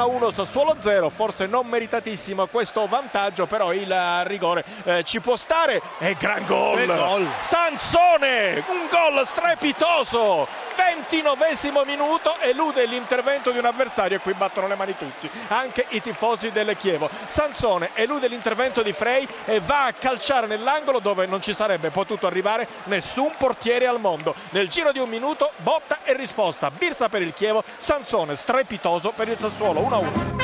1 Sassuolo 0, forse non meritatissimo questo vantaggio, però il rigore eh, ci può stare e gran gol. gol. Sansone, un gol strepitoso. 29 minuto elude l'intervento di un avversario e qui battono le mani tutti, anche i tifosi del Chievo. Sansone elude l'intervento di Frey e va a calciare nell'angolo dove non ci sarebbe potuto arrivare nessun portiere al mondo. Nel giro di un minuto botta e risposta. Birsa per il Chievo, Sansone strepitoso per il Sassuolo 1-1.